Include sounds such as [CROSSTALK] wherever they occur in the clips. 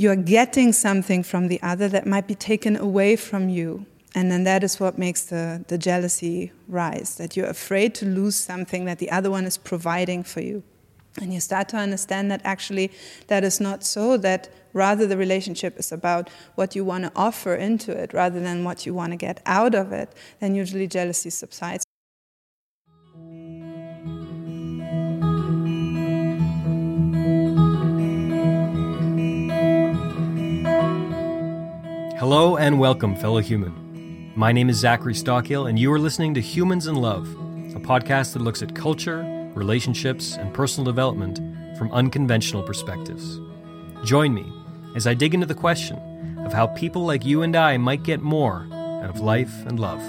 you are getting something from the other that might be taken away from you. And then that is what makes the, the jealousy rise that you're afraid to lose something that the other one is providing for you. And you start to understand that actually that is not so, that rather the relationship is about what you want to offer into it rather than what you want to get out of it, then usually jealousy subsides. And welcome, fellow human. My name is Zachary Stockill, and you are listening to Humans in Love, a podcast that looks at culture, relationships, and personal development from unconventional perspectives. Join me as I dig into the question of how people like you and I might get more out of life and love.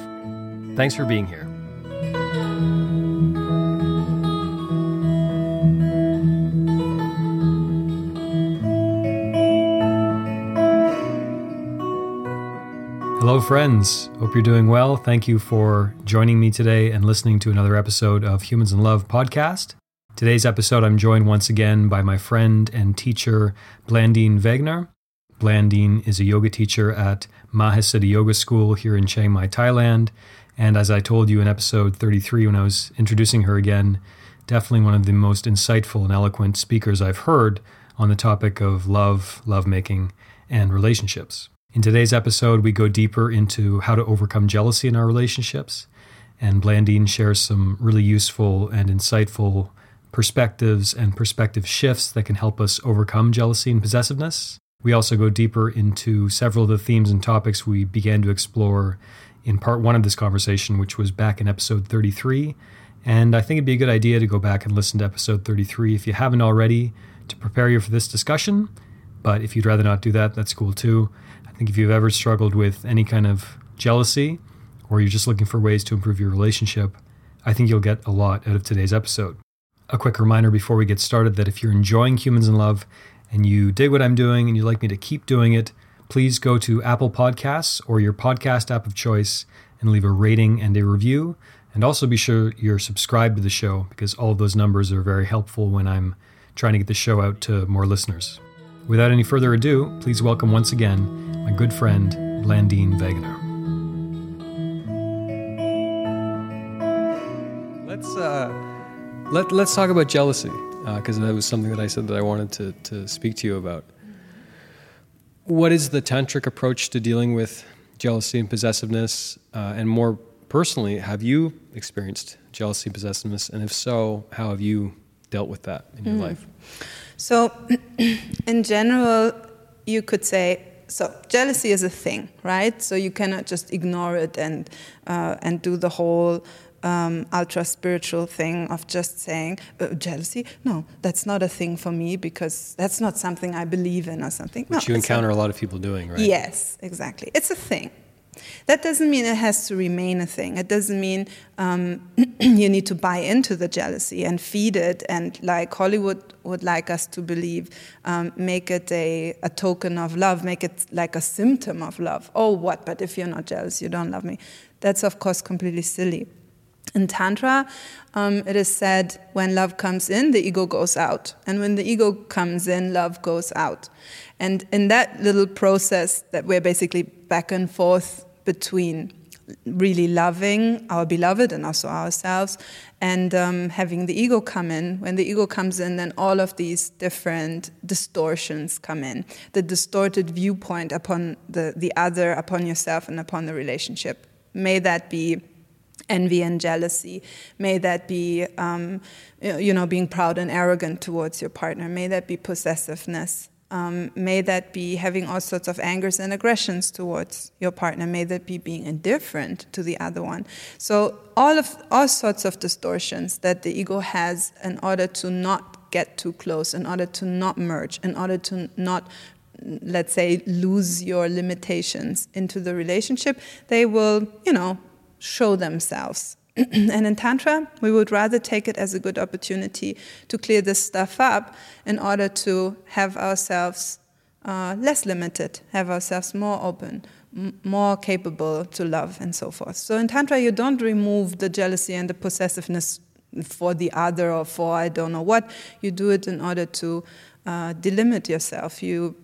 Thanks for being here. Hello, friends. Hope you're doing well. Thank you for joining me today and listening to another episode of Humans in Love podcast. Today's episode, I'm joined once again by my friend and teacher, Blandine Wegner. Blandine is a yoga teacher at Mahasiddha Yoga School here in Chiang Mai, Thailand. And as I told you in episode 33 when I was introducing her again, definitely one of the most insightful and eloquent speakers I've heard on the topic of love, lovemaking, and relationships. In today's episode, we go deeper into how to overcome jealousy in our relationships. And Blandine shares some really useful and insightful perspectives and perspective shifts that can help us overcome jealousy and possessiveness. We also go deeper into several of the themes and topics we began to explore in part one of this conversation, which was back in episode 33. And I think it'd be a good idea to go back and listen to episode 33 if you haven't already to prepare you for this discussion. But if you'd rather not do that, that's cool too think if you've ever struggled with any kind of jealousy or you're just looking for ways to improve your relationship, I think you'll get a lot out of today's episode. A quick reminder before we get started that if you're enjoying Humans in Love and you dig what I'm doing and you'd like me to keep doing it, please go to Apple Podcasts or your podcast app of choice and leave a rating and a review. And also be sure you're subscribed to the show because all of those numbers are very helpful when I'm trying to get the show out to more listeners. Without any further ado, please welcome once again my good friend Blandine Wegner. Let's uh, let let's talk about jealousy because uh, that was something that I said that I wanted to to speak to you about. What is the tantric approach to dealing with jealousy and possessiveness, uh, and more personally, have you experienced jealousy and possessiveness, and if so, how have you dealt with that in your mm. life? So, [CLEARS THROAT] in general, you could say so jealousy is a thing, right? So you cannot just ignore it and uh, and do the whole um, ultra spiritual thing of just saying uh, jealousy. No, that's not a thing for me because that's not something I believe in or something. Which no, you encounter a lot of people doing, right? Yes, exactly. It's a thing. That doesn't mean it has to remain a thing. It doesn't mean um, [CLEARS THROAT] you need to buy into the jealousy and feed it, and like Hollywood would like us to believe, um, make it a, a token of love, make it like a symptom of love. Oh, what? But if you're not jealous, you don't love me. That's, of course, completely silly. In Tantra, um, it is said when love comes in, the ego goes out. And when the ego comes in, love goes out. And in that little process that we're basically back and forth between really loving our beloved and also ourselves and um, having the ego come in when the ego comes in then all of these different distortions come in the distorted viewpoint upon the, the other upon yourself and upon the relationship may that be envy and jealousy may that be um, you know being proud and arrogant towards your partner may that be possessiveness um, may that be having all sorts of angers and aggressions towards your partner. May that be being indifferent to the other one. So all of all sorts of distortions that the ego has in order to not get too close, in order to not merge, in order to not let's say lose your limitations into the relationship, they will, you know, show themselves [CLEARS THROAT] and in Tantra, we would rather take it as a good opportunity to clear this stuff up in order to have ourselves uh, less limited, have ourselves more open, m- more capable to love, and so forth. So in Tantra, you don't remove the jealousy and the possessiveness for the other or for I don't know what. You do it in order to uh, delimit yourself. You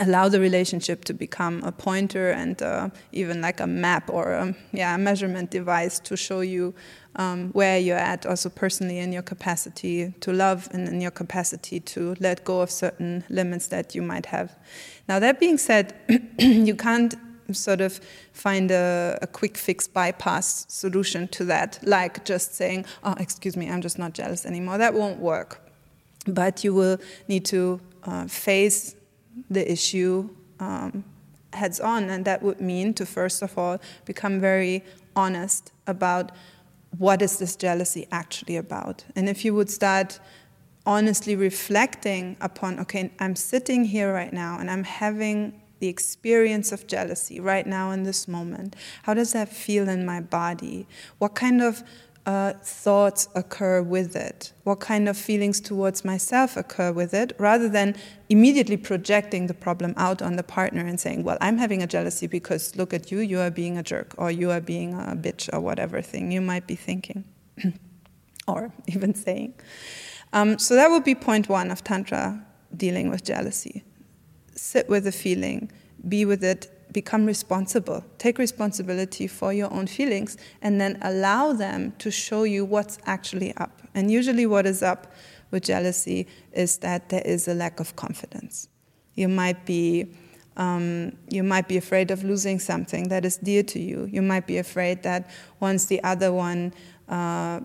allow the relationship to become a pointer and uh, even like a map or a, yeah, a measurement device to show you um, where you're at, also personally in your capacity to love and in your capacity to let go of certain limits that you might have. Now, that being said, [CLEARS THROAT] you can't sort of find a, a, quick fix bypass solution to that, like just saying, oh, excuse me, I'm just not jealous anymore. That won't work. But you will need to uh, face the issue um, heads on, and that would mean to first of all become very honest about what is this jealousy actually about. And if you would start honestly reflecting upon, okay, I'm sitting here right now and I'm having the experience of jealousy right now in this moment. How does that feel in my body? What kind of uh, thoughts occur with it? What kind of feelings towards myself occur with it? Rather than immediately projecting the problem out on the partner and saying, Well, I'm having a jealousy because look at you, you are being a jerk, or you are being a bitch, or whatever thing you might be thinking, [CLEARS THROAT] or [LAUGHS] even saying. Um, so that would be point one of Tantra dealing with jealousy. Sit with the feeling, be with it become responsible. Take responsibility for your own feelings and then allow them to show you what's actually up. And usually, what is up with jealousy is that there is a lack of confidence. You might be. Um, you might be afraid of losing something that is dear to you. You might be afraid that once the other one uh,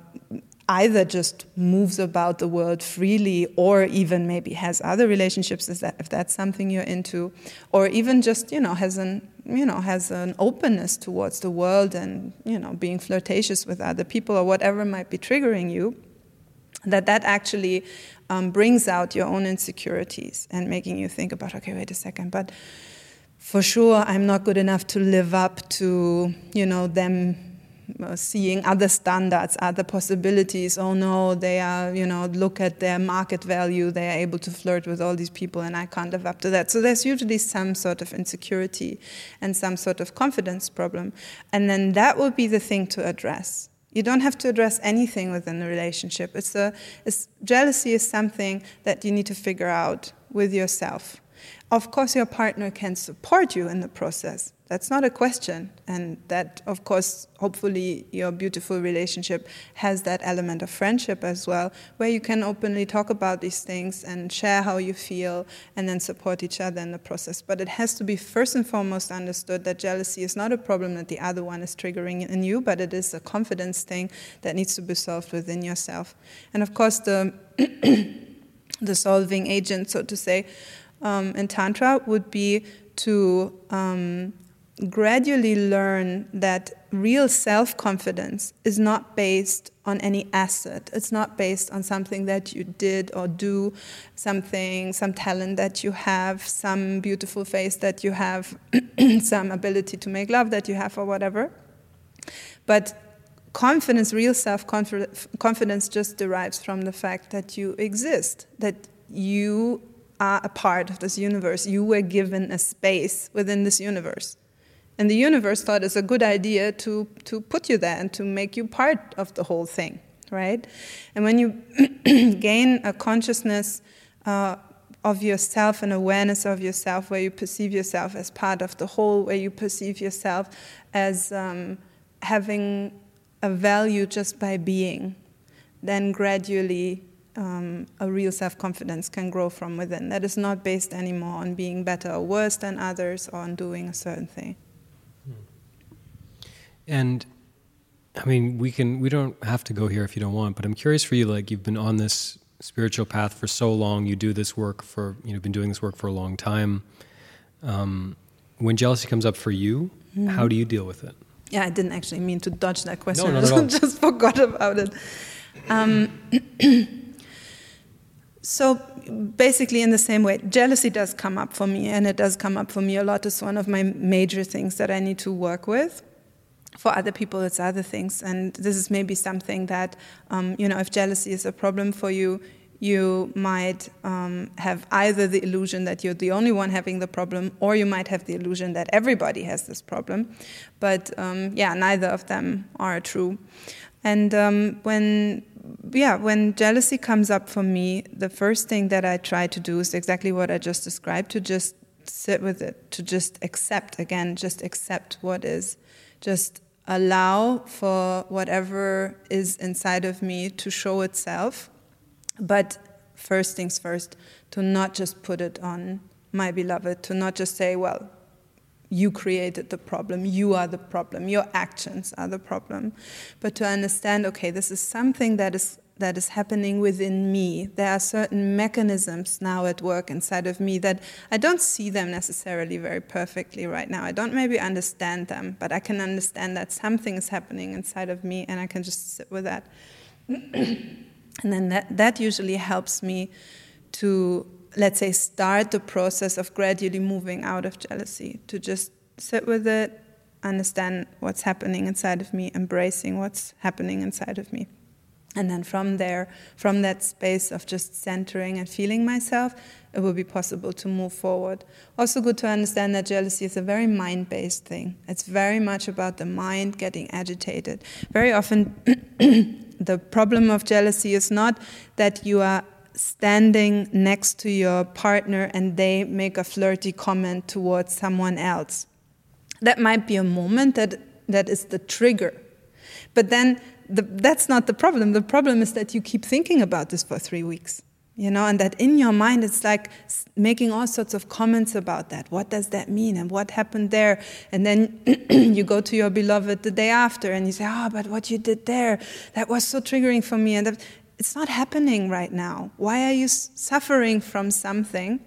either just moves about the world freely or even maybe has other relationships if that's something you're into or even just you know has an you know has an openness towards the world and you know being flirtatious with other people or whatever might be triggering you that that actually um, brings out your own insecurities and making you think about okay wait a second but for sure i'm not good enough to live up to you know them Uh, seeing other standards, other possibilities. Oh no, they are, you know, look at their market value. They are able to flirt with all these people, and I can't live up to that. So there's usually some sort of insecurity and some sort of confidence problem. And then that would be the thing to address. You don't have to address anything within the relationship. It's a, it's, jealousy is something that you need to figure out with yourself. Of course, your partner can support you in the process. That's not a question. And that, of course, hopefully your beautiful relationship has that element of friendship as well, where you can openly talk about these things and share how you feel and then support each other in the process. But it has to be first and foremost understood that jealousy is not a problem that the other one is triggering in you, but it is a confidence thing that needs to be solved within yourself. And of course, the, [COUGHS] the solving agent, so to say, um, in Tantra would be to um, gradually learn that real self confidence is not based on any asset. It's not based on something that you did or do, something, some talent that you have, some beautiful face that you have, [CLEARS THROAT] some ability to make love that you have, or whatever. But confidence, real self confidence, just derives from the fact that you exist, that you are a part of this universe. You were given a space within this universe. And the universe thought it's a good idea to, to put you there and to make you part of the whole thing, right? And when you [CLEARS THROAT] gain a consciousness uh, of yourself, an awareness of yourself, where you perceive yourself as part of the whole, where you perceive yourself as um, having a value just by being, then gradually um, a real self confidence can grow from within. That is not based anymore on being better or worse than others or on doing a certain thing. And I mean, we can we don't have to go here if you don't want, but I'm curious for you. Like you've been on this spiritual path for so long, you do this work for you know been doing this work for a long time. Um, when jealousy comes up for you, mm-hmm. how do you deal with it? Yeah, I didn't actually mean to dodge that question. No, [LAUGHS] I just forgot about it. Um, [CLEARS THROAT] So basically, in the same way, jealousy does come up for me, and it does come up for me a lot. It's one of my major things that I need to work with. For other people, it's other things, and this is maybe something that um, you know. If jealousy is a problem for you, you might um, have either the illusion that you're the only one having the problem, or you might have the illusion that everybody has this problem. But um, yeah, neither of them are true. And um, when yeah, when jealousy comes up for me, the first thing that I try to do is exactly what I just described to just sit with it, to just accept again, just accept what is, just allow for whatever is inside of me to show itself. But first things first, to not just put it on my beloved, to not just say, well, you created the problem, you are the problem, your actions are the problem, but to understand, okay, this is something that is that is happening within me. There are certain mechanisms now at work inside of me that I don't see them necessarily very perfectly right now. I don't maybe understand them, but I can understand that something is happening inside of me and I can just sit with that. [CLEARS THROAT] and then that, that usually helps me to let's say, start the process of gradually moving out of jealousy, to just sit with it, understand what's happening inside of me, embracing what's happening inside of me. And then from there, from that space of just centering and feeling myself, it will be possible to move forward. Also, good to understand that jealousy is a very mind based thing. It's very much about the mind getting agitated. Very often, [COUGHS] the problem of jealousy is not that you are standing next to your partner and they make a flirty comment towards someone else. That might be a moment that, that is the trigger. But then the, that's not the problem. The problem is that you keep thinking about this for three weeks, you know, and that in your mind it's like making all sorts of comments about that. What does that mean? And what happened there? And then [CLEARS THROAT] you go to your beloved the day after and you say, oh, but what you did there, that was so triggering for me. And it's not happening right now. Why are you suffering from something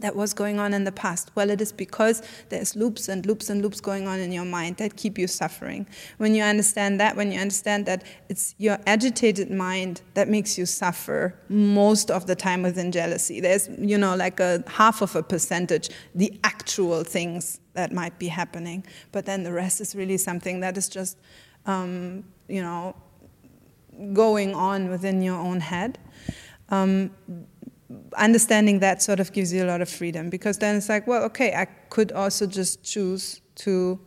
that was going on in the past? Well, it is because there's loops and loops and loops going on in your mind that keep you suffering. When you understand that, when you understand that it's your agitated mind that makes you suffer most of the time within jealousy, there's, you know, like a half of a percentage, the actual things that might be happening. But then the rest is really something that is just, um, you know, going on within your own head. Um, understanding that sort of gives you a lot of freedom because then it's like, well, okay, I could also just choose to,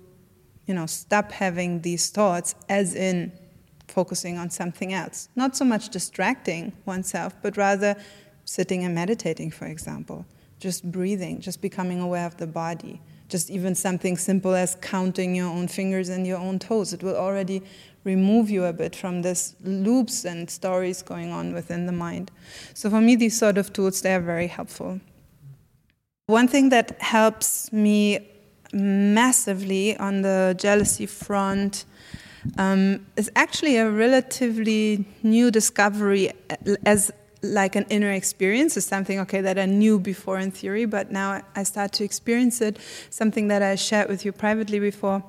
you know, stop having these thoughts, as in focusing on something else. Not so much distracting oneself, but rather sitting and meditating, for example, just breathing, just becoming aware of the body. Just even something simple as counting your own fingers and your own toes. It will already remove you a bit from this loops and stories going on within the mind. So for me, these sort of tools, they are very helpful. One thing that helps me massively on the jealousy front um, is actually a relatively new discovery as like an inner experience is something okay that I knew before in theory, but now I start to experience it. Something that I shared with you privately before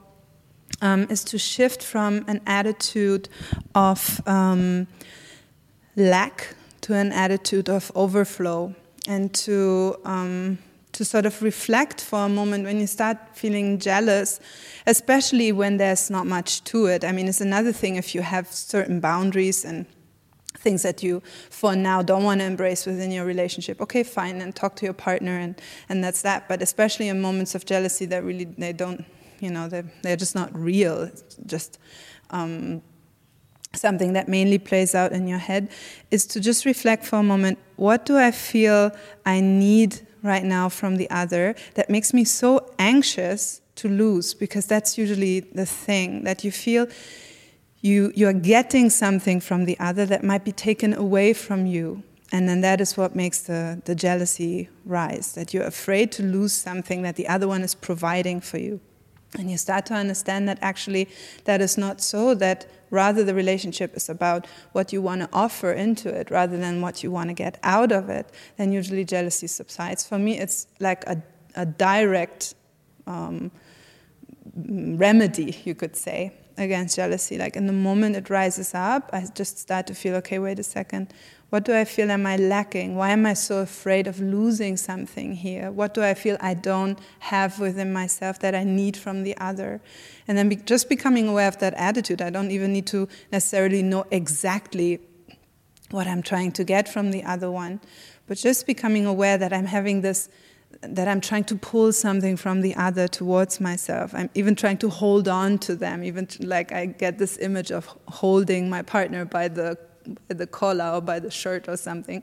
um, is to shift from an attitude of um, lack to an attitude of overflow and to um, to sort of reflect for a moment when you start feeling jealous, especially when there's not much to it. I mean, it's another thing if you have certain boundaries and things that you for now don't want to embrace within your relationship okay fine and talk to your partner and and that's that but especially in moments of jealousy that really they don't you know, they're, they're just not real. It's just um, something that mainly plays out in your head, is to just reflect for a moment what do I feel I need right now from the other that makes me so anxious to lose? Because that's usually the thing that you feel you, you're getting something from the other that might be taken away from you. And then that is what makes the, the jealousy rise that you're afraid to lose something that the other one is providing for you. And you start to understand that actually that is not so, that rather the relationship is about what you want to offer into it rather than what you want to get out of it, then usually jealousy subsides. For me, it's like a, a direct um, remedy, you could say, against jealousy. Like in the moment it rises up, I just start to feel okay, wait a second, what do I feel am I lacking? Why am I so afraid of losing something here? What do I feel I don't have within myself that I need from the other? And then be, just becoming aware of that attitude. I don't even need to necessarily know exactly what I'm trying to get from the other one, but just becoming aware that I'm having this that I'm trying to pull something from the other towards myself. I'm even trying to hold on to them. Even like I get this image of holding my partner by the by the collar or by the shirt or something.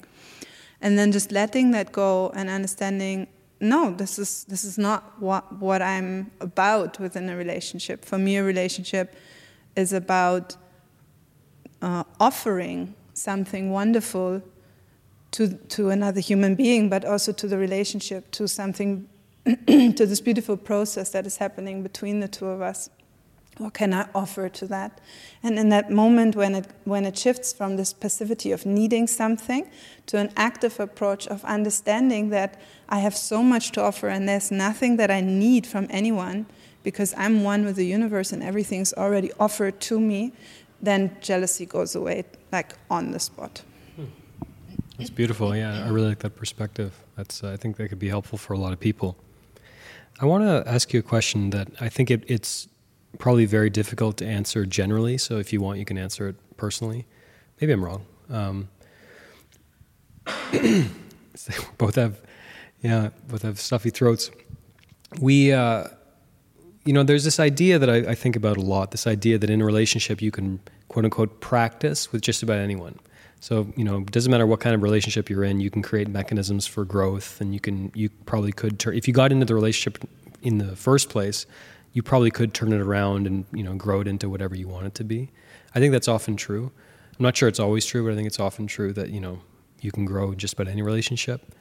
And then just letting that go and understanding no, this is this is not what what I'm about within a relationship. For me, a relationship is about uh, offering something wonderful to to another human being, but also to the relationship, to something, [CLEARS THROAT] to this beautiful process that is happening between the two of us what can I offer to that? And in that moment, when it, when it shifts from this passivity of needing something to an active approach of understanding that I have so much to offer and there's nothing that I need from anyone because I'm one with the universe and everything's already offered to me, then jealousy goes away, like on the spot. It's beautiful. Yeah, I really like that perspective. That's uh, I think that could be helpful for a lot of people. I want to ask you a question that I think it, it's probably very difficult to answer generally. So if you want, you can answer it personally. Maybe I'm wrong. Um, [COUGHS] [LAUGHS] both have, yeah, both have stuffy throats. We, uh, you know, there's this idea that I, I, think about a lot. This idea that in a relationship you can quote unquote practice with just about anyone. So you know, doesn't matter what kind of relationship you're in. You can create mechanisms for growth, and you can, you probably could turn. If you got into the relationship in the first place, you probably could turn it around and you know grow it into whatever you want it to be. I think that's often true. I'm not sure it's always true, but I think it's often true that you know you can grow just about any relationship.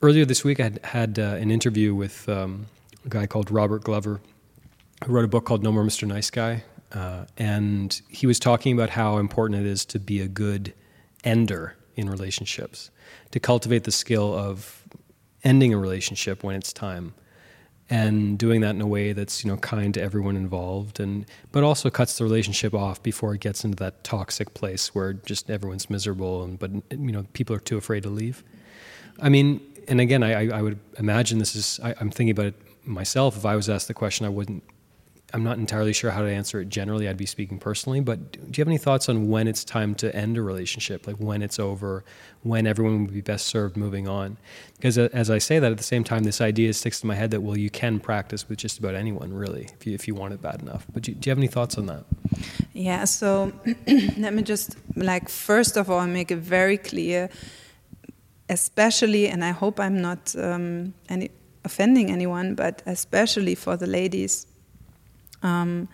Earlier this week, I had had uh, an interview with um, a guy called Robert Glover, who wrote a book called No More Mr. Nice Guy, uh, and he was talking about how important it is to be a good ender in relationships, to cultivate the skill of ending a relationship when it's time and doing that in a way that's you know kind to everyone involved and but also cuts the relationship off before it gets into that toxic place where just everyone's miserable and but you know people are too afraid to leave. I mean and again i, I would imagine this is I, i'm thinking about it myself. If i was asked the question i wouldn't I'm not entirely sure how to answer it generally. I'd be speaking personally, but do you have any thoughts on when it's time to end a relationship? Like when it's over, when everyone would be best served moving on? Because as I say that, at the same time, this idea sticks to my head that well, you can practice with just about anyone, really, if you if you want it bad enough. But do you, do you have any thoughts on that? Yeah. So [CLEARS THROAT] let me just like first of all make it very clear, especially, and I hope I'm not um, any offending anyone, but especially for the ladies um,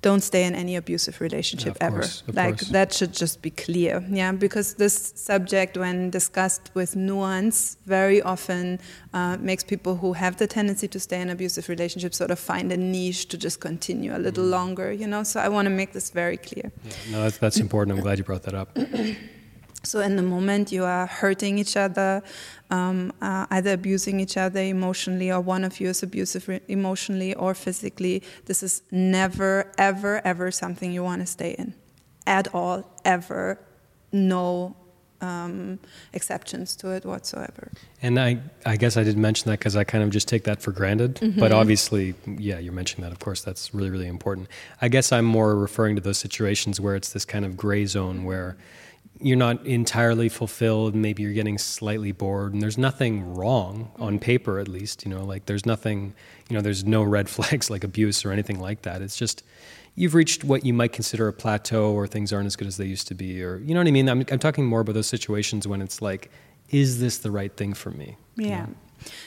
don't stay in any abusive relationship yeah, ever. Course, like course. that should just be clear. Yeah, because this subject, when discussed with nuance, very often uh, makes people who have the tendency to stay in abusive relationships sort of find a niche to just continue a little mm. longer. You know, so I want to make this very clear. Yeah, no, that's, that's important. I'm glad you brought that up. [COUGHS] So, in the moment you are hurting each other, um, uh, either abusing each other emotionally, or one of you is abusive re- emotionally or physically, this is never, ever, ever something you want to stay in at all, ever. No um, exceptions to it whatsoever. And I, I guess I didn't mention that because I kind of just take that for granted. Mm-hmm. But obviously, yeah, you're mentioning that. Of course, that's really, really important. I guess I'm more referring to those situations where it's this kind of gray zone where you're not entirely fulfilled maybe you're getting slightly bored and there's nothing wrong on paper at least you know like there's nothing you know there's no red [LAUGHS] flags like abuse or anything like that. It's just you've reached what you might consider a plateau or things aren't as good as they used to be or you know what i mean? I'm, I'm talking more about those situations when it's like is this the right thing for me? Yeah. you know?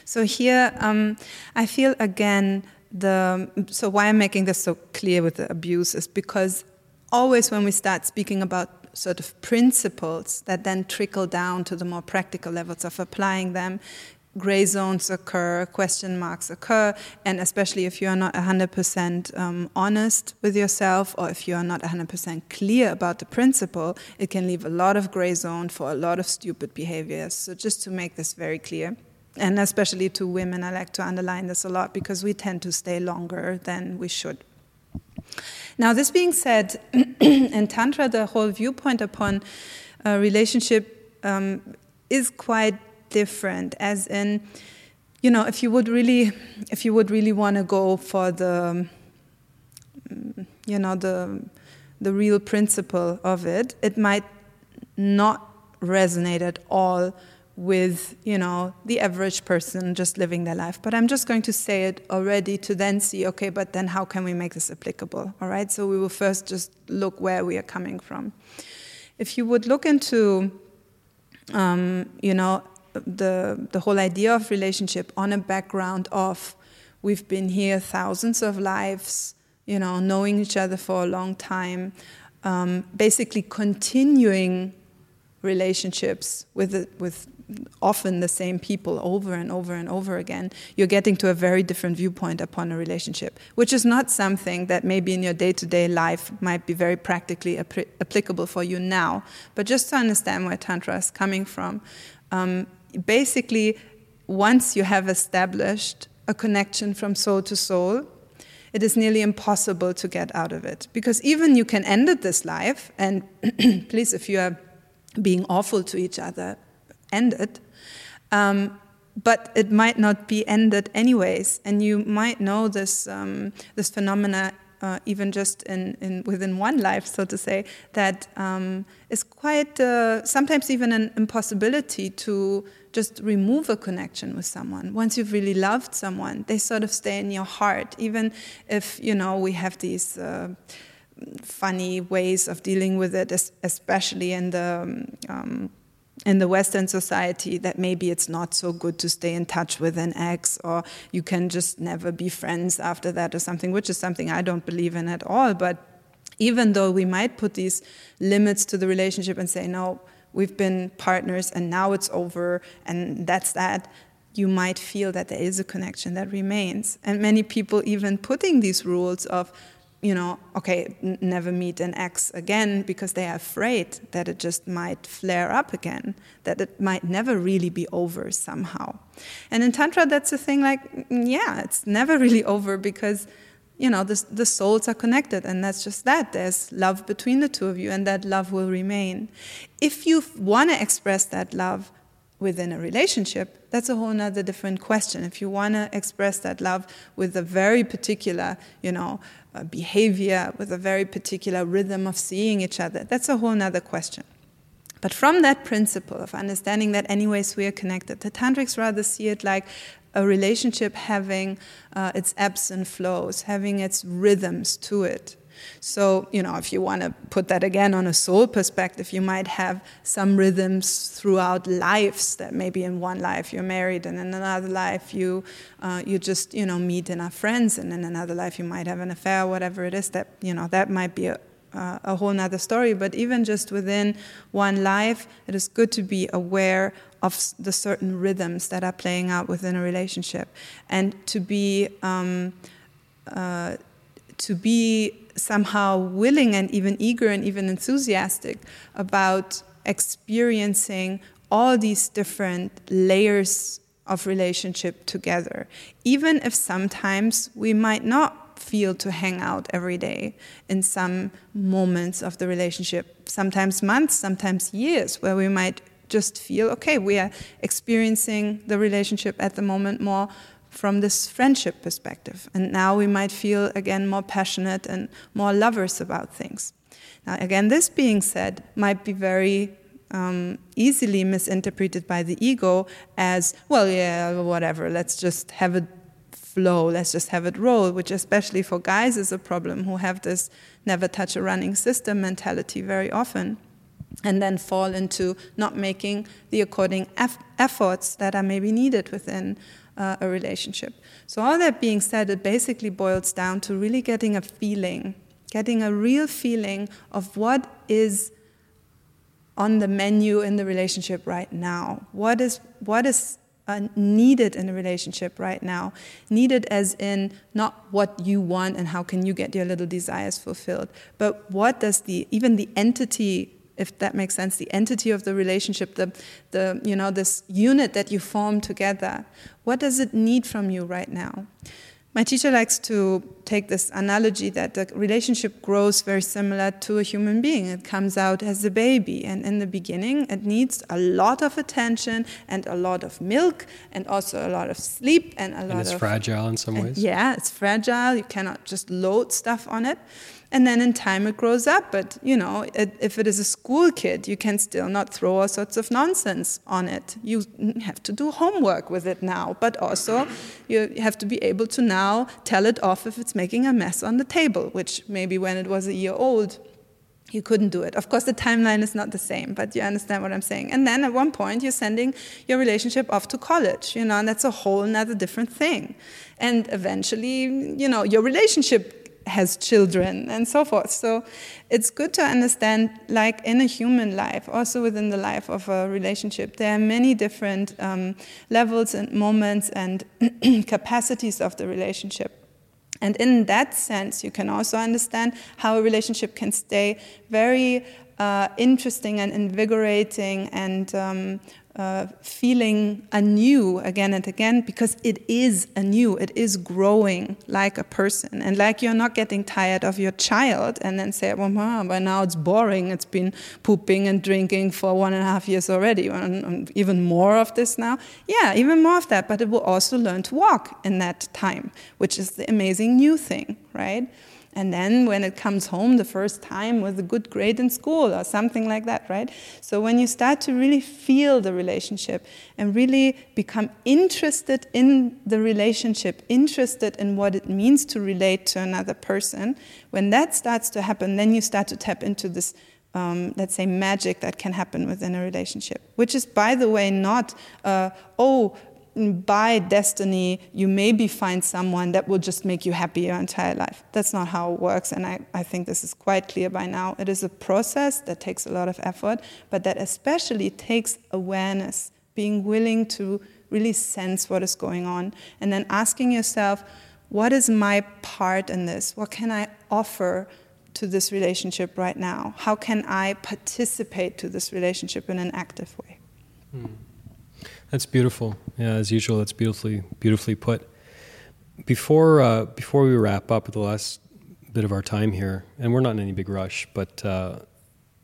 so here um, i feel again the so why i'm making this so clear with the abuse is because always when we start speaking about sort of principles that then trickle down to the more practical levels of applying them. Gray zones occur, question marks occur, and especially if you are not 100% um, honest with yourself or if you are not 100% clear about the principle, it can leave a lot of gray zone for a lot of stupid behaviors. So, just to make this very clear and especially to women, I like to underline this a lot because we tend to stay longer than we should. Now, this being said, [CLEARS THROAT] in Tantra, the whole viewpoint upon a relationship um, is quite different, as in, you know, if you would really, if you would really want to go for the, you know, the, the real principle of it, it might not resonate at all with you know the average person just living their life. But i'm just going to say it already to then see okay but then how can we make this applicable? All right? So we will first just look where we are coming from. If you would look into um, you know the the whole idea of relationship on a background of we've been here thousands of lives, you know, knowing each other for a long time, um, basically continuing relationships with with often the same people over and over and over again, you're getting to a very different viewpoint upon a relationship, which is not something that maybe in your day to day life might be very practically ap- applicable for you now. But just to understand where Tantra is coming from, um, basically, once you have established a connection from soul to soul, it is nearly impossible to get out of it. Because even you can end it this life, and [CLEARS THROAT] please, if you are being awful to each other, ended. Um, but it might not be ended anyways, and you might know this um, this phenomena uh, even just in, in within one life, so to say, that um, is quite uh, sometimes even an impossibility to just remove a connection with someone. Once you've really loved someone, they sort of stay in your heart, even if you know we have these. Uh, funny ways of dealing with it, especially in the um, in the Western society that maybe it's not so good to stay in touch with an ex or you can just never be friends after that or something, which is something I don't believe in at all. But even though we might put these limits to the relationship and say, no, we've been partners and now it's over and that's that, you might feel that there is a connection that remains. And many people even putting these rules of you know, okay, never meet an ex again because they are afraid that it just might flare up again, that it might never really be over somehow. And in Tantra, that's a thing like, yeah, it's never [LAUGHS] really over because, you know, the, the souls are connected, and that's just that. There's love between the two of you, and that love will remain. If you want to express that love, within a relationship, that's a whole other different question. If you want to express that love with a very particular, you know, uh, behavior, with a very particular rhythm of seeing each other, that's a whole other question. But from that principle of understanding that, anyways, we are connected, the tantrics rather see it like a relationship having uh, its ebbs and flows, having its rhythms to it. So, you know, if you want to put that again on a soul perspective, you might have some rhythms throughout lives that maybe in one life you're married and in another life you, uh, you just, you know, meet and are friends and in another life you might have an affair, whatever it is that, you know, that might be a, uh, a whole nother story. But even just within one life, it is good to be aware of the certain rhythms that are playing out within a relationship and to be um, uh, to be somehow willing and even eager and even enthusiastic about experiencing all these different layers of relationship together, even if sometimes we might not feel to hang out every day in some moments of the relationship, sometimes months, sometimes years, where we might just feel okay, we are experiencing the relationship at the moment more from this friendship perspective. And now we might feel again more passionate and more lovers about things. Now, again, this being said, might be very um, easily misinterpreted by the ego as, well, yeah, whatever, let's just have it flow, let's just have it roll, which, especially for guys, is a problem who have this never touch a running system mentality very often. And then fall into not making the according efforts that are maybe needed within uh, a relationship. So, all that being said, it basically boils down to really getting a feeling, getting a real feeling of what is on the menu in the relationship right now. What is, what is uh, needed in a relationship right now? Needed as in not what you want and how can you get your little desires fulfilled, but what does the, even the entity if that makes sense, the entity of the relationship, the, the, you know, this unit that you form together, what does it need from you right now? My teacher likes to take this analogy that the relationship grows very similar to a human being. It comes out as a baby, and in the beginning, it needs a lot of attention and a lot of milk, and also a lot of sleep and a lot and it's of. fragile in some ways. Yeah, it's fragile. You cannot just load stuff on it and then in time it grows up. But you know, it, if it is a school kid, you can still not throw all sorts of nonsense on it. You have to do homework with it now, but also you have to be able to now tell it off if it's making a mess on the table, which maybe when it was a year old you couldn't do it. Of course, the timeline is not the same, but you understand what I'm saying. And then at one point, you're sending your relationship off to college, you know, and that's a whole another different thing. And eventually, you know, your relationship has children and so forth. So it's good to understand, like in a human life, also within the life of a relationship, there are many different um, levels and moments and [CLEARS THROAT] capacities of the relationship. And in that sense, you can also understand how a relationship can stay very uh, interesting and invigorating and um, uh, feeling anew again and again because it is anew, it is growing like a person. And like you're not getting tired of your child and then say, well, mom, by now it's boring, it's been pooping and drinking for one and a half years already, and even more of this now. Yeah, even more of that, but it will also learn to walk in that time, which is the amazing new thing, right? And then when it comes home the first time with a good grade in school or something like that, right? So when you start to really feel the relationship and really become interested in the relationship, interested in what it means to relate to another person, when that starts to happen, then you start to tap into this um, let's say, magic that can happen within a relationship, which is, by the way, not, uh, oh, by destiny, you maybe find someone that will just make you happy your entire life. That's not how it works, and I, I think this is quite clear by now. It is a process that takes a lot of effort, but that especially takes awareness, being willing to really sense what is going on, and then asking yourself, what is my part in this? What can I offer to this relationship right now? How can I participate to this relationship in an active way? Hmm. That's beautiful. Yeah, as usual, that's beautifully beautifully put. Before uh, before we wrap up the last bit of our time here, and we're not in any big rush, but uh,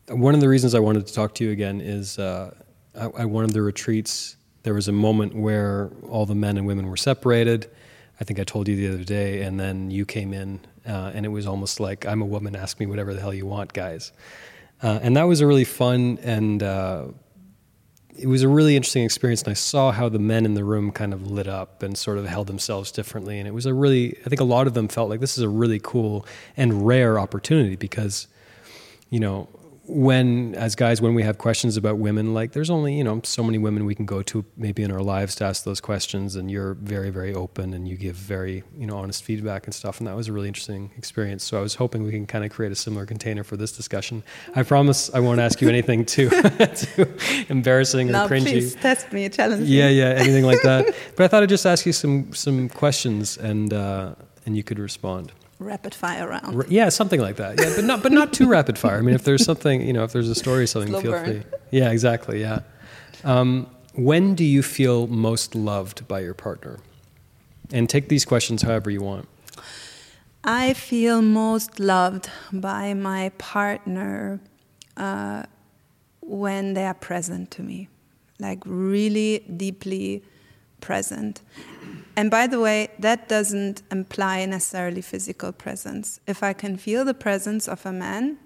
one of the reasons I wanted to talk to you again is uh, at one of the retreats there was a moment where all the men and women were separated. I think I told you the other day, and then you came in, uh, and it was almost like I'm a woman, ask me whatever the hell you want, guys. Uh, and that was a really fun and uh, it was a really interesting experience, and I saw how the men in the room kind of lit up and sort of held themselves differently. And it was a really, I think a lot of them felt like this is a really cool and rare opportunity because, you know, when as guys when we have questions about women like there's only you know so many women we can go to maybe in our lives to ask those questions and you're very very open and you give very you know honest feedback and stuff and that was a really interesting experience. So i was hoping we can kind of create a similar container for this discussion. I promise i won't ask you anything too, [LAUGHS] too embarrassing or no, cringy. please test me challenge yeah yeah anything like that. [LAUGHS] But i thought i'd just ask you some some questions and uh, and you could respond rapid fire round. Yeah, something like that. Yeah, but not but not too [LAUGHS] rapid fire. I mean, if there's something, you know, if there's a story, something, Slow feel burn. free. Yeah, exactly. Yeah. Um, when do you feel most loved by your partner? And take these questions however you want. I feel most loved by my partner uh, when they are present to me, like really deeply present. And by the way, that doesn't imply necessarily physical presence. If I can feel the presence of a man,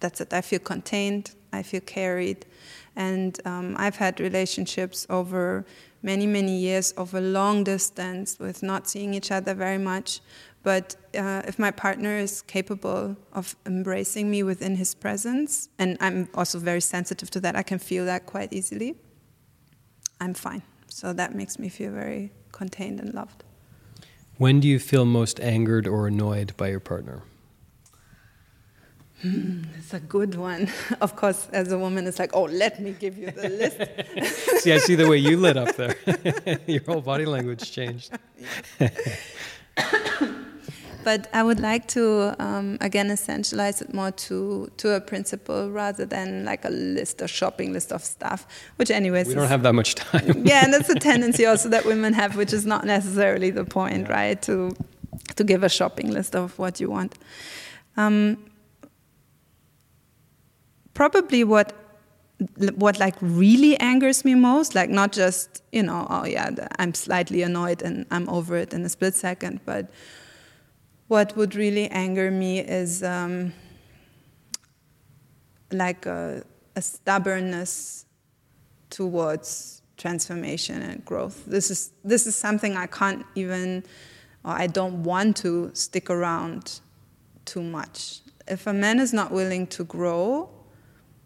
that's it. I feel contained, I feel carried. And um, I've had relationships over many, many years, over long distance, with not seeing each other very much. But uh, if my partner is capable of embracing me within his presence, and I'm also very sensitive to that, I can feel that quite easily, I'm fine. So that makes me feel very contained and loved. When do you feel most angered or annoyed by your partner? Hmm, it's a good one. [LAUGHS] Of course, as a woman, it's like, oh, let me give you the list. [LAUGHS] see, I see the way you lit up there. [LAUGHS] your whole body language changed. But I would like to um, again essentialize it more to to a principle rather than like a list, a shopping list of stuff. Which, anyways, we don't have that much time. [LAUGHS] yeah, and that's a [LAUGHS] tendency also that women have, which is not necessarily the point, yeah. right? To to give a shopping list of what you want. Um, probably what what like really angers me most like not just you know oh yeah i'm slightly annoyed and i'm over it in a split second but what would really anger me is um, like a, a, stubbornness towards transformation and growth. This is this is something I can't even, or I don't want to stick around too much. if a man is not willing to grow,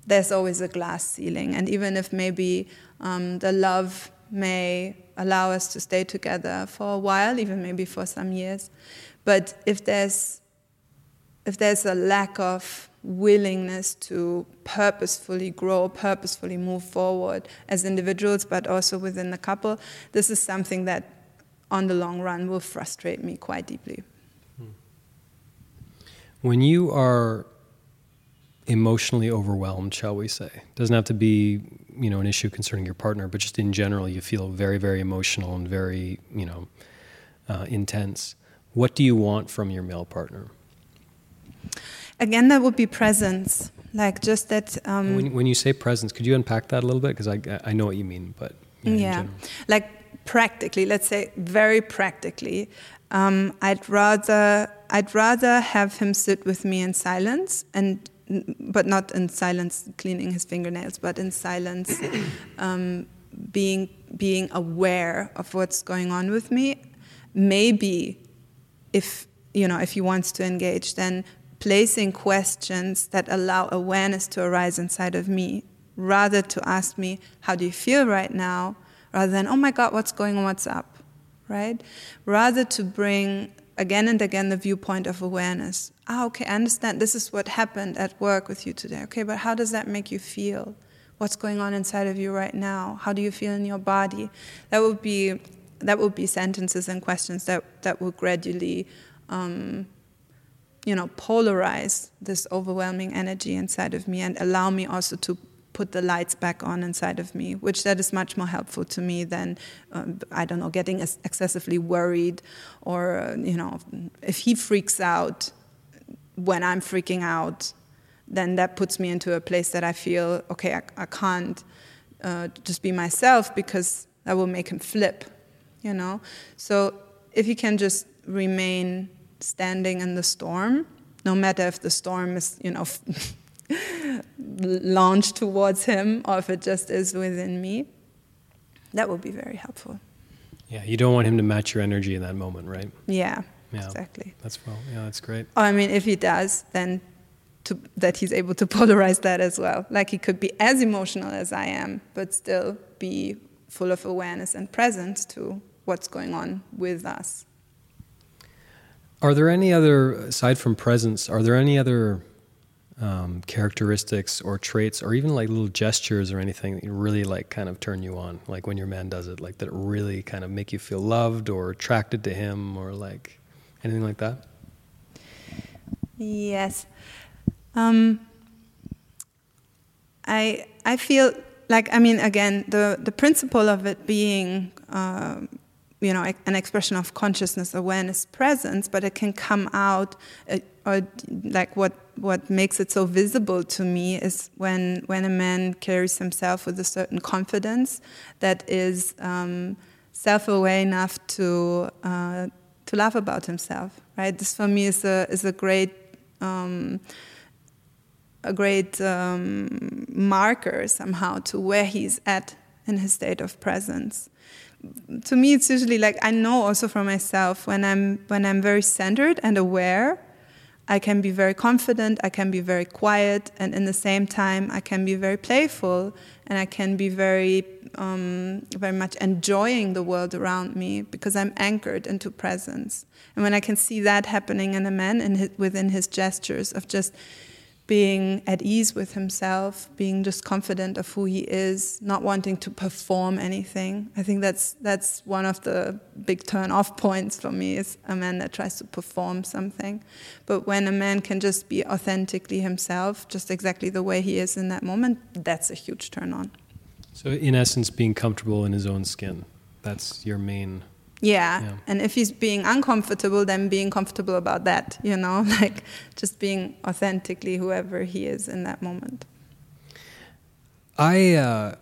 there's always a glass ceiling. And even if maybe um, the love may allow us to stay together for a while, even maybe for some years, but if there's if there's a lack of willingness to purposefully grow, purposefully move forward as individuals, but also within the couple, this is something that on the long run will frustrate me quite deeply. When you are emotionally overwhelmed, shall we say, doesn't have to be you know an issue concerning your partner, but just in general, you feel very very emotional and very you know uh, intense. What do you want from your male partner? Again, that would be presence, like just that. Um, when, when, you say presence, could you unpack that a little bit? Because I, I know what you mean, but you know, yeah, like practically, let's say very practically, um, I'd rather I'd rather have him sit with me in silence and but not in silence cleaning his fingernails, but in silence [COUGHS] um, being being aware of what's going on with me. Maybe if you know if he wants to engage, then placing questions that allow awareness to arise inside of me, rather to ask me, How do you feel right now? rather than, Oh my God, what's going on? What's up? Right? Rather to bring again and again the viewpoint of awareness. Ah, okay, I understand this is what happened at work with you today. Okay, but how does that make you feel? What's going on inside of you right now? How do you feel in your body? That would be that would be sentences and questions that that would gradually um, you know, polarize this overwhelming energy inside of me and allow me also to put the lights back on inside of me, which that is much more helpful to me than, um, I don't know, getting excessively worried or, uh, you know, if he freaks out when I'm freaking out, then that puts me into a place that I feel, okay, I, I can't uh, just be myself because that will make him flip, you know? So if you can just remain standing in the storm, no matter if the storm is, you know, [LAUGHS] launched towards him or if it just is within me, that would be very helpful. Yeah, you don't want him to match your energy in that moment, right? Yeah, yeah. exactly. That's well, yeah, that's great. I mean, if he does, then to, that he's able to [LAUGHS] polarize that as well. Like he could be as emotional as I am, but still be full of awareness and presence to what's going on with us. Are there any other, aside from presence, are there any other um, characteristics or traits or even like little gestures or anything that really like kind of turn you on? Like when your man does it, like that really kind of make you feel loved or attracted to him or like anything like that? Yes. Um, I, I feel like, I mean, again, the, the principle of it being um, you know, an expression of consciousness, awareness, presence, but it can come out, uh, or like what what makes it so visible to me is when when a man carries himself with a certain confidence that is um, self-aware enough to uh, to laugh about himself. Right. This for me is a is a great. Um, a great um, marker somehow to where he's at in his state of presence to me it's usually like i know also for myself when i'm when i'm very centered and aware i can be very confident i can be very quiet and in the same time i can be very playful and i can be very um, very much enjoying the world around me because i'm anchored into presence. And when i can see that happening in a man his, within his gestures of just being at ease with himself, being just confident of who he is, not wanting to perform anything. I think that's that's one of the big turn-off points for me is a man that tries to perform something. But when a man can just be authentically himself, just exactly the way he is in that moment, that's a huge turn on. So in essence being comfortable in his own skin. That's your main yeah. yeah. And if he's being uncomfortable, then being comfortable about that, you know, [LAUGHS] like just being authentically whoever he is in that moment. I, uh,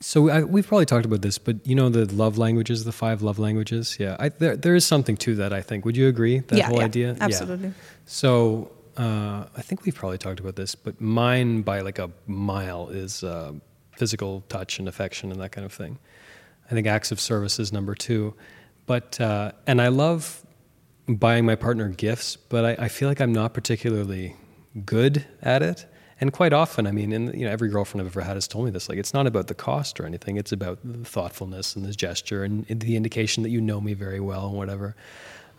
so I, we've probably talked about this, but you know the love languages, the five love languages. Yeah, I, there there is something to that. I think. Would you agree? That yeah, whole yeah, idea. Absolutely. Yeah. So uh, I think we've probably talked about this, but mine by like a mile is uh, physical touch and affection and that kind of thing. I think acts of service is number two. But uh, and I love buying my partner gifts, but I, I, feel like I'm not particularly good at it. And quite often, I mean, and you know, every girlfriend I've ever had has told me this. Like, it's not about the cost or anything. It's about the thoughtfulness and the gesture and the indication that you know me very well and whatever.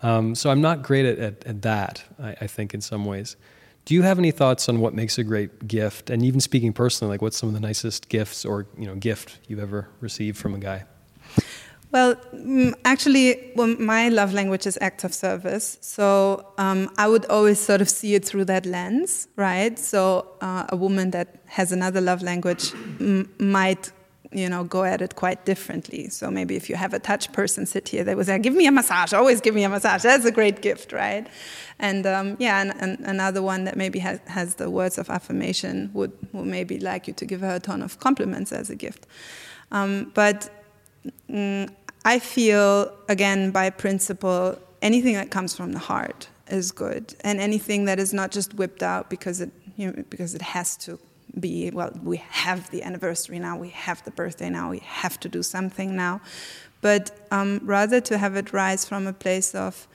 Um, so I'm not great at, at, at that. I, I, think in some ways. Do you have any thoughts on what makes a great gift? And even speaking personally, like what's some of the nicest gifts or you know gift you've ever received from a guy? Well, mm, actually, well, my love language is acts of service. So um, I would always sort of see it through that lens, right? So uh, a woman that has another love language might, you know, go at it quite differently. So maybe if you have a touch person sit here, they would say, "Give me a massage. Always give me a massage. That's a great gift, right?" And um, yeah, and, and, another one that maybe has, has the words of affirmation would, would maybe like you to give her a ton of compliments as a gift. Um, but mm, I feel, again, by principle, anything that comes from the heart is good, and anything that is not just whipped out because it, you know, because it has to be, well, we have the anniversary now, we have the birthday now, we have to do something now, but um, rather to have it rise from a place of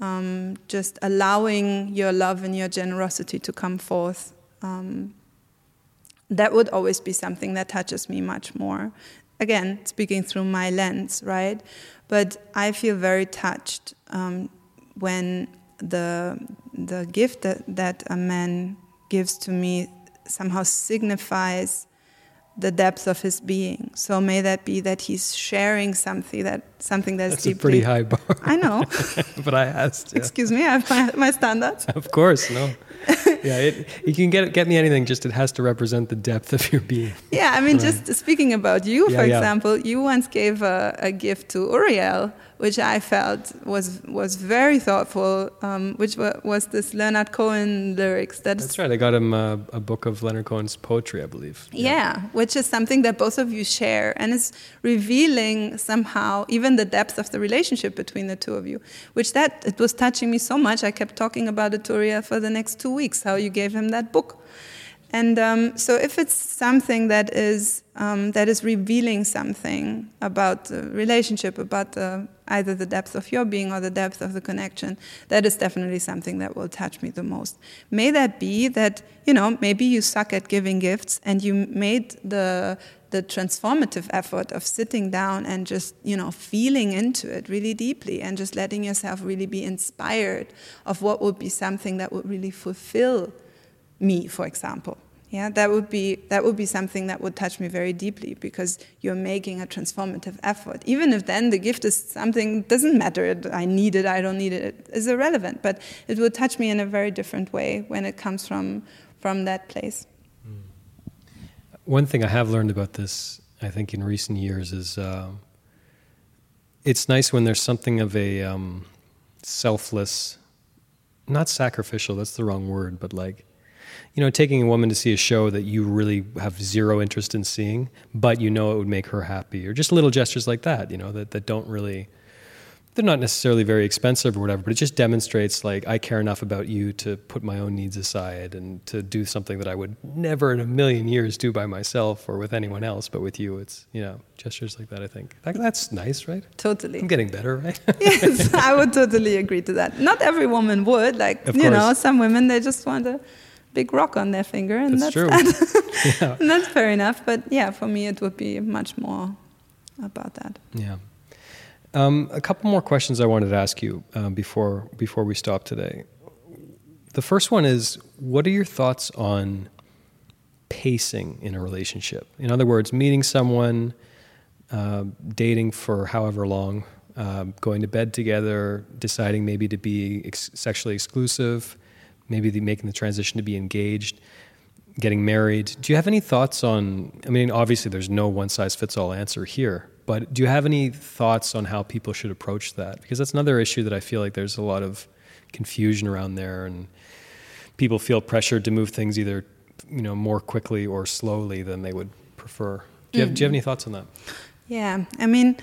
um, just allowing your love and your generosity to come forth. Um, that would always be something that touches me much more again, speaking through my lens, right? But I feel very touched um, when the the gift that, that a man gives to me somehow signifies the depth of his being. So may that be that he's sharing something that something that's, that's deeply. a pretty high bar. I know, [LAUGHS] but I asked. Yeah. Excuse me, I have my, my standards. Of course, no. [LAUGHS] yeah, it, you can get get me anything. Just it has to represent the depth of your being. Yeah, I mean, right. just speaking about you, yeah, for yeah. example, you once gave a, a gift to Uriel which I felt was was very thoughtful, um, which was this Leonard Cohen lyrics. That's, That's right. I got him a, a, book of Leonard Cohen's poetry, I believe. Yeah. yeah, which is something that both of you share, and it's revealing somehow even the depth of the relationship between the two of you. Which that it was touching me so much. I kept talking about it to Uriel for the next two weeks. How you gave him that book. And um, so, if it's something that is um, that is revealing something about the relationship, about the, either the depth of your being or the depth of the connection, that is definitely something that will touch me the most. May that be that you know maybe you suck at giving gifts and you made the the transformative effort of sitting down and just you know feeling into it really deeply and just letting yourself really be inspired of what would be something that would really fulfill me, for example. Yeah, that would be that would be something that would touch me very deeply because you're making a transformative effort. Even if then the gift is something doesn't matter. I need it. I don't need it. It is irrelevant. But it would touch me in a very different way when it comes from from that place. Mm. One thing I have learned about this, I think, in recent years is uh, it's nice when there's something of a um, selfless, not sacrificial. That's the wrong word, but like you know, taking a woman to see a show that you really have zero interest in seeing, but you know it would make her happy, or just little gestures like that, you know, that, that don't really, they're not necessarily very expensive or whatever, but it just demonstrates like I care enough about you to put my own needs aside and to do something that I would never in a million years do by myself or with anyone else, but with you, it's, you know, gestures like that, I think. That, that's nice, right? Totally. I'm getting better, right? [LAUGHS] yes, I would totally agree to that. Not every woman would. Like, of you course. know, some women, they just want to big rock on their finger, and that's, that's true. That. [LAUGHS] yeah. [LAUGHS] and that's fair enough. But yeah, for me, it would be much more about that. Yeah. Um, a couple more questions I wanted to ask you uh, before before we stop today. The first one is, what are your thoughts on pacing in a relationship? In other words, meeting someone, uh, dating for however long, uh, going to bed together, deciding maybe to be ex- sexually exclusive, maybe the, making the transition to be engaged, getting married. Do you have any thoughts on? I mean, obviously, there's no one size fits all answer here, but do you have any thoughts on how people should approach that? Because that's another issue that I feel like there's a lot of confusion around there, and people feel pressured to move things either you know more quickly or slowly than they would prefer. Do you, have, do you have any thoughts on that? Yeah, I mean,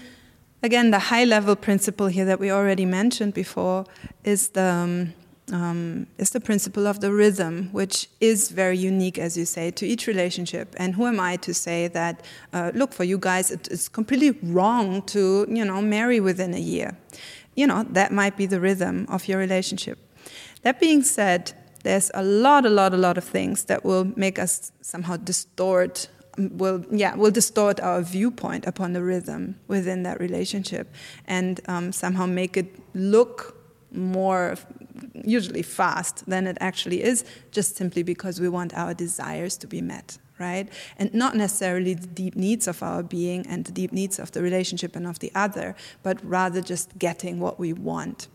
again, the high level principle here that we already mentioned before is the um, um, is the principle of the rhythm, which is very unique, as you say, to each relationship. And who am I to say that, uh, look, for you guys, it, it's completely wrong to, you know, marry within a year. You know, that might be the rhythm of your relationship. That being said, there's a lot, a lot, a lot of things that will make us somehow distort will yeah will distort our viewpoint upon the rhythm within that relationship and um, somehow make it look more usually fast than it actually is just simply because we want our desires to be met right? And not necessarily the deep needs of our being and the deep needs of the relationship and of the other but rather just getting what we want.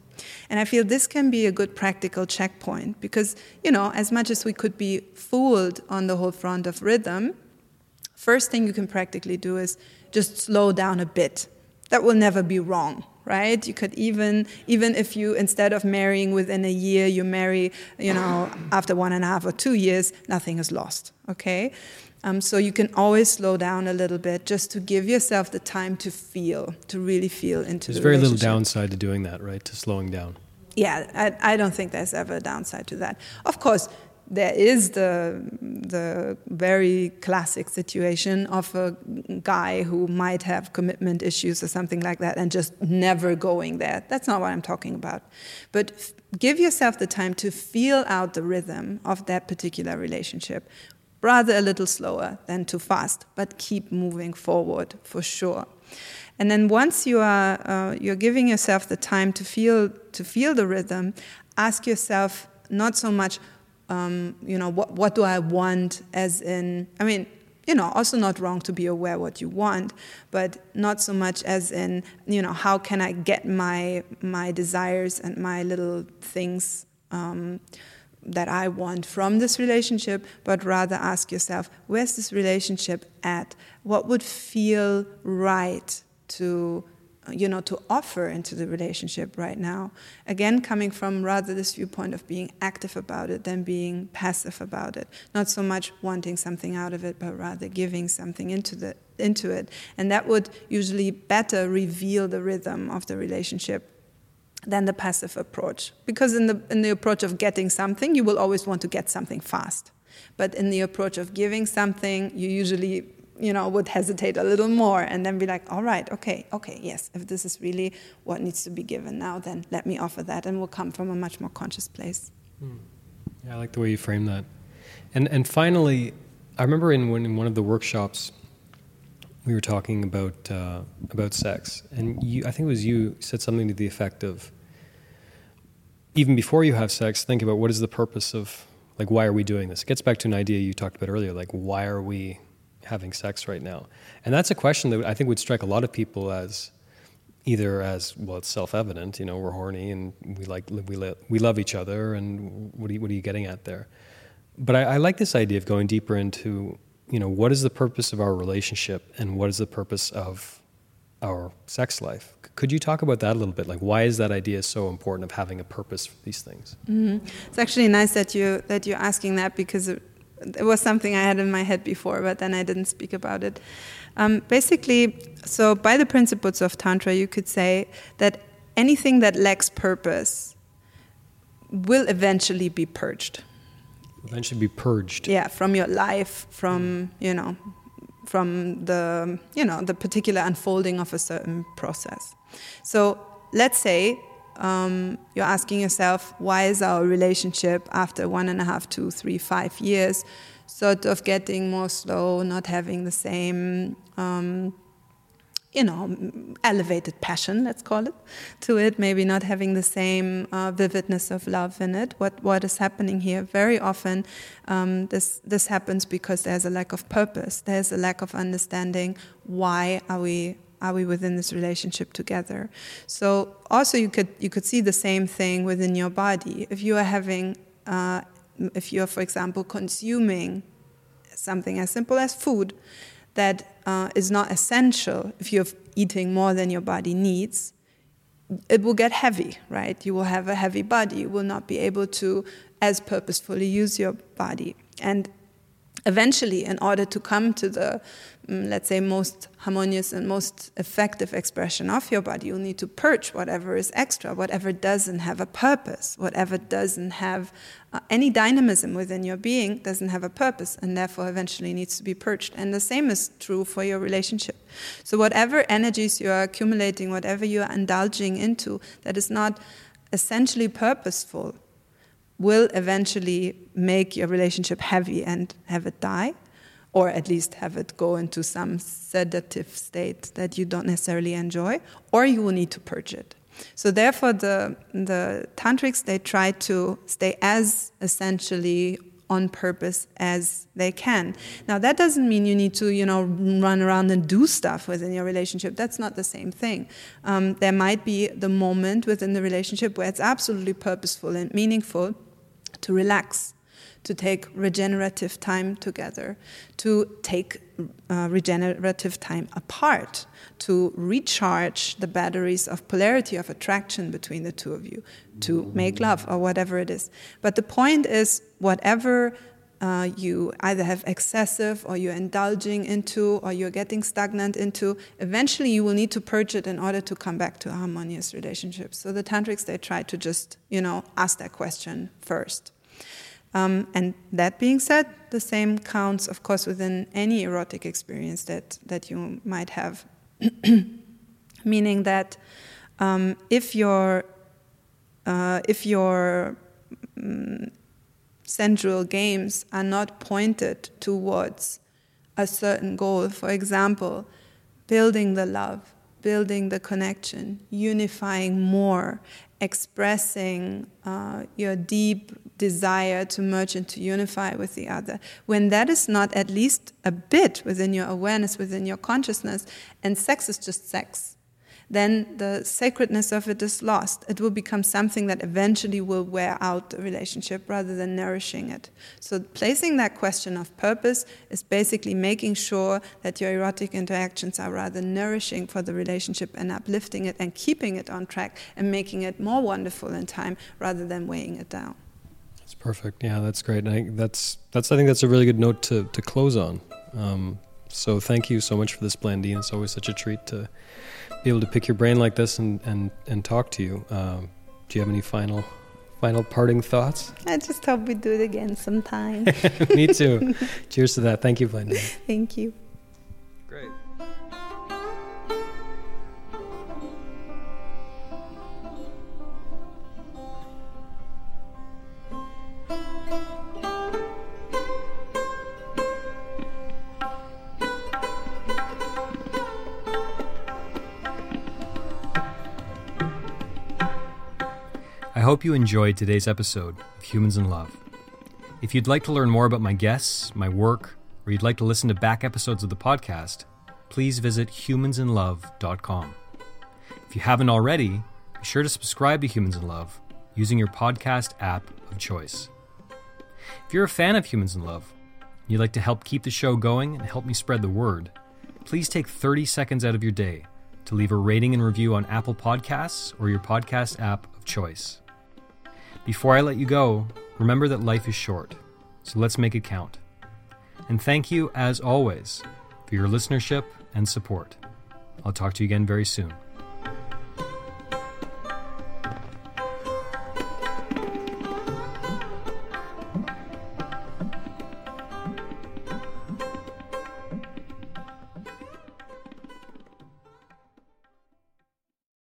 And I feel this can be a good practical checkpoint because, you know, as much as we could be fooled on the whole front of rhythm, first thing you can practically do is just slow down a bit. That will never be wrong, right? You could even, even if you, instead of marrying within a year, you marry, you know, after one and a half or two years, nothing is lost, okay? Um, so you can always slow down a little bit just to give yourself the time to feel, to really feel into there's the very little downside to doing that, right? To slowing down. Yeah, I, I don't think there's ever a downside to that. Of course, there is the the very classic situation of a guy who might have commitment issues or something like that and just never going there. That's not what I'm talking about. But give yourself the time to feel out the rhythm of that particular relationship rather a little slower than too fast, but keep moving forward for sure. And then once you are uh, you're giving yourself the time to feel to feel the rhythm, ask yourself not so much, um, you know, what what do I want? As in, I mean, you know, also not wrong to be aware what you want, but not so much as in, you know, how can I get my my desires and my little things. Um, that I want from this relationship, but rather ask yourself, where's this relationship at? What would feel right to you know to offer into the relationship right now again coming from rather this viewpoint of being active about it than being passive about it not so much wanting something out of it but rather giving something into the into it and that would usually better reveal the rhythm of the relationship than the passive approach. Because in the, in the approach of getting something, you will always want to get something fast. But in the approach of giving something, you usually you know, would hesitate a little more and then be like, all right, okay, okay, yes, if this is really what needs to be given now, then let me offer that and we'll come from a much more conscious place. Hmm. Yeah, I like the way you frame that. And, and finally, I remember in, when, in one of the workshops, we were talking about uh, about sex, and you, I think it was you said something to the effect of, even before you have sex, think about what is the purpose of, like, why are we doing this? It gets back to an idea you talked about earlier, like, why are we having sex right now? And that's a question that I think would strike a lot of people as either as well, it's self-evident, you know, we're horny and we like we we love each other, and what are you, what are you getting at there? But I, I like this idea of going deeper into you know, what is the purpose of our relationship and what is the purpose of our sex life? Could you talk about that a little bit? Like, why is that idea so important of having a purpose for these things? Mm-hmm. It's actually nice that you that you're asking that because it, it, was something I had in my head before, but then I didn't speak about it. Um, basically, so by the principles of tantra, you could say that anything that lacks purpose will eventually be purged eventually be purged. Yeah, from your life, from you know, from the you know the particular unfolding of a certain process. So let's say um, you're asking yourself, why is our relationship after one and a half, two, three, five years sort of getting more slow, not having the same um, you know, elevated passion, let's call it, to it, maybe not having the same uh, vividness of love in it. What, what is happening here? Very often, um, this, this happens because there's a lack of purpose, there's a lack of understanding why are we are we within this relationship together so also you could you could see the same thing within your body if you are having uh, if you are for example consuming something as simple as food that uh, is not essential if you're eating more than your body needs, it will get heavy, right? You will have a heavy body. You will not be able to as purposefully use your body. And eventually, in order to come to the, um, let's say, most harmonious and most effective expression of your body, you'll need to purge whatever is extra, whatever doesn't have a purpose, whatever doesn't have uh, any dynamism within your being, doesn't have a purpose, and therefore eventually needs to be purged. And the same is true for your relationship. So, whatever energies you are accumulating, whatever you are indulging into, that is not essentially purposeful will eventually make your relationship heavy and have it die, or at least have it go into some sedative state that you don't necessarily enjoy, or you will need to purge it. So therefore, the the tantrics they try to stay as essentially on purpose as they can. Now that doesn't mean you need to, you know, run around and do stuff within your relationship. That's not the same thing. Um, there might be the moment within the relationship where it's absolutely purposeful and meaningful to relax, to take regenerative time together, to take uh, regenerative time apart, to recharge the batteries of polarity of attraction between the two of you, to make love or whatever it is. But the point is, whatever uh, you either have excessive or you're indulging into or you're getting stagnant into, eventually you will need to purge it in order to come back to harmonious relationships. So the tantrics, they try to just, you know, ask that question first. Um, and that being said, the same counts, of course, within any erotic experience that, that you might have. [CLEARS THROAT] Meaning that um, if your uh, if your um, sensual games are not pointed towards a certain goal, for example, building the love, building the connection, unifying more, expressing uh, your deep desire to merge and to unify with the other. When that is not at least a bit within your awareness, within your consciousness, and sex is just sex, then the sacredness of it is lost. It will become something that eventually will wear out the relationship rather than nourishing it. So, placing that question of purpose is basically making sure that your erotic interactions are rather nourishing for the relationship and uplifting it and keeping it on track and making it more wonderful in time rather than weighing it down. That's perfect. Yeah, that's great. I, that's that's I think that's a really good note to to close on. Um, so thank you so much for this, Blandine. It's always such a treat to be able to pick your brain like this and and and talk to you. Um, do you have any final final parting thoughts? I just hope we do it again sometime. [LAUGHS] Me too. [LAUGHS] Cheers to that. Thank you, Blandine. Thank you. Great. Hope you enjoyed today's episode of Humans in Love. If you'd like to learn more about my guests, my work, or you'd like to listen to back episodes of the podcast, please visit humansinlove.com. If you haven't already, be sure to subscribe to Humans in Love using your podcast app of choice. If you're a fan of Humans in Love, and you'd like to help keep the show going and help me spread the word, please take 30 seconds out of your day to leave a rating and review on Apple Podcasts or your podcast app of choice. Before I let you go, remember that life is short, so let's make it count. And thank you, as always, for your listenership and support. I'll talk to you again very soon.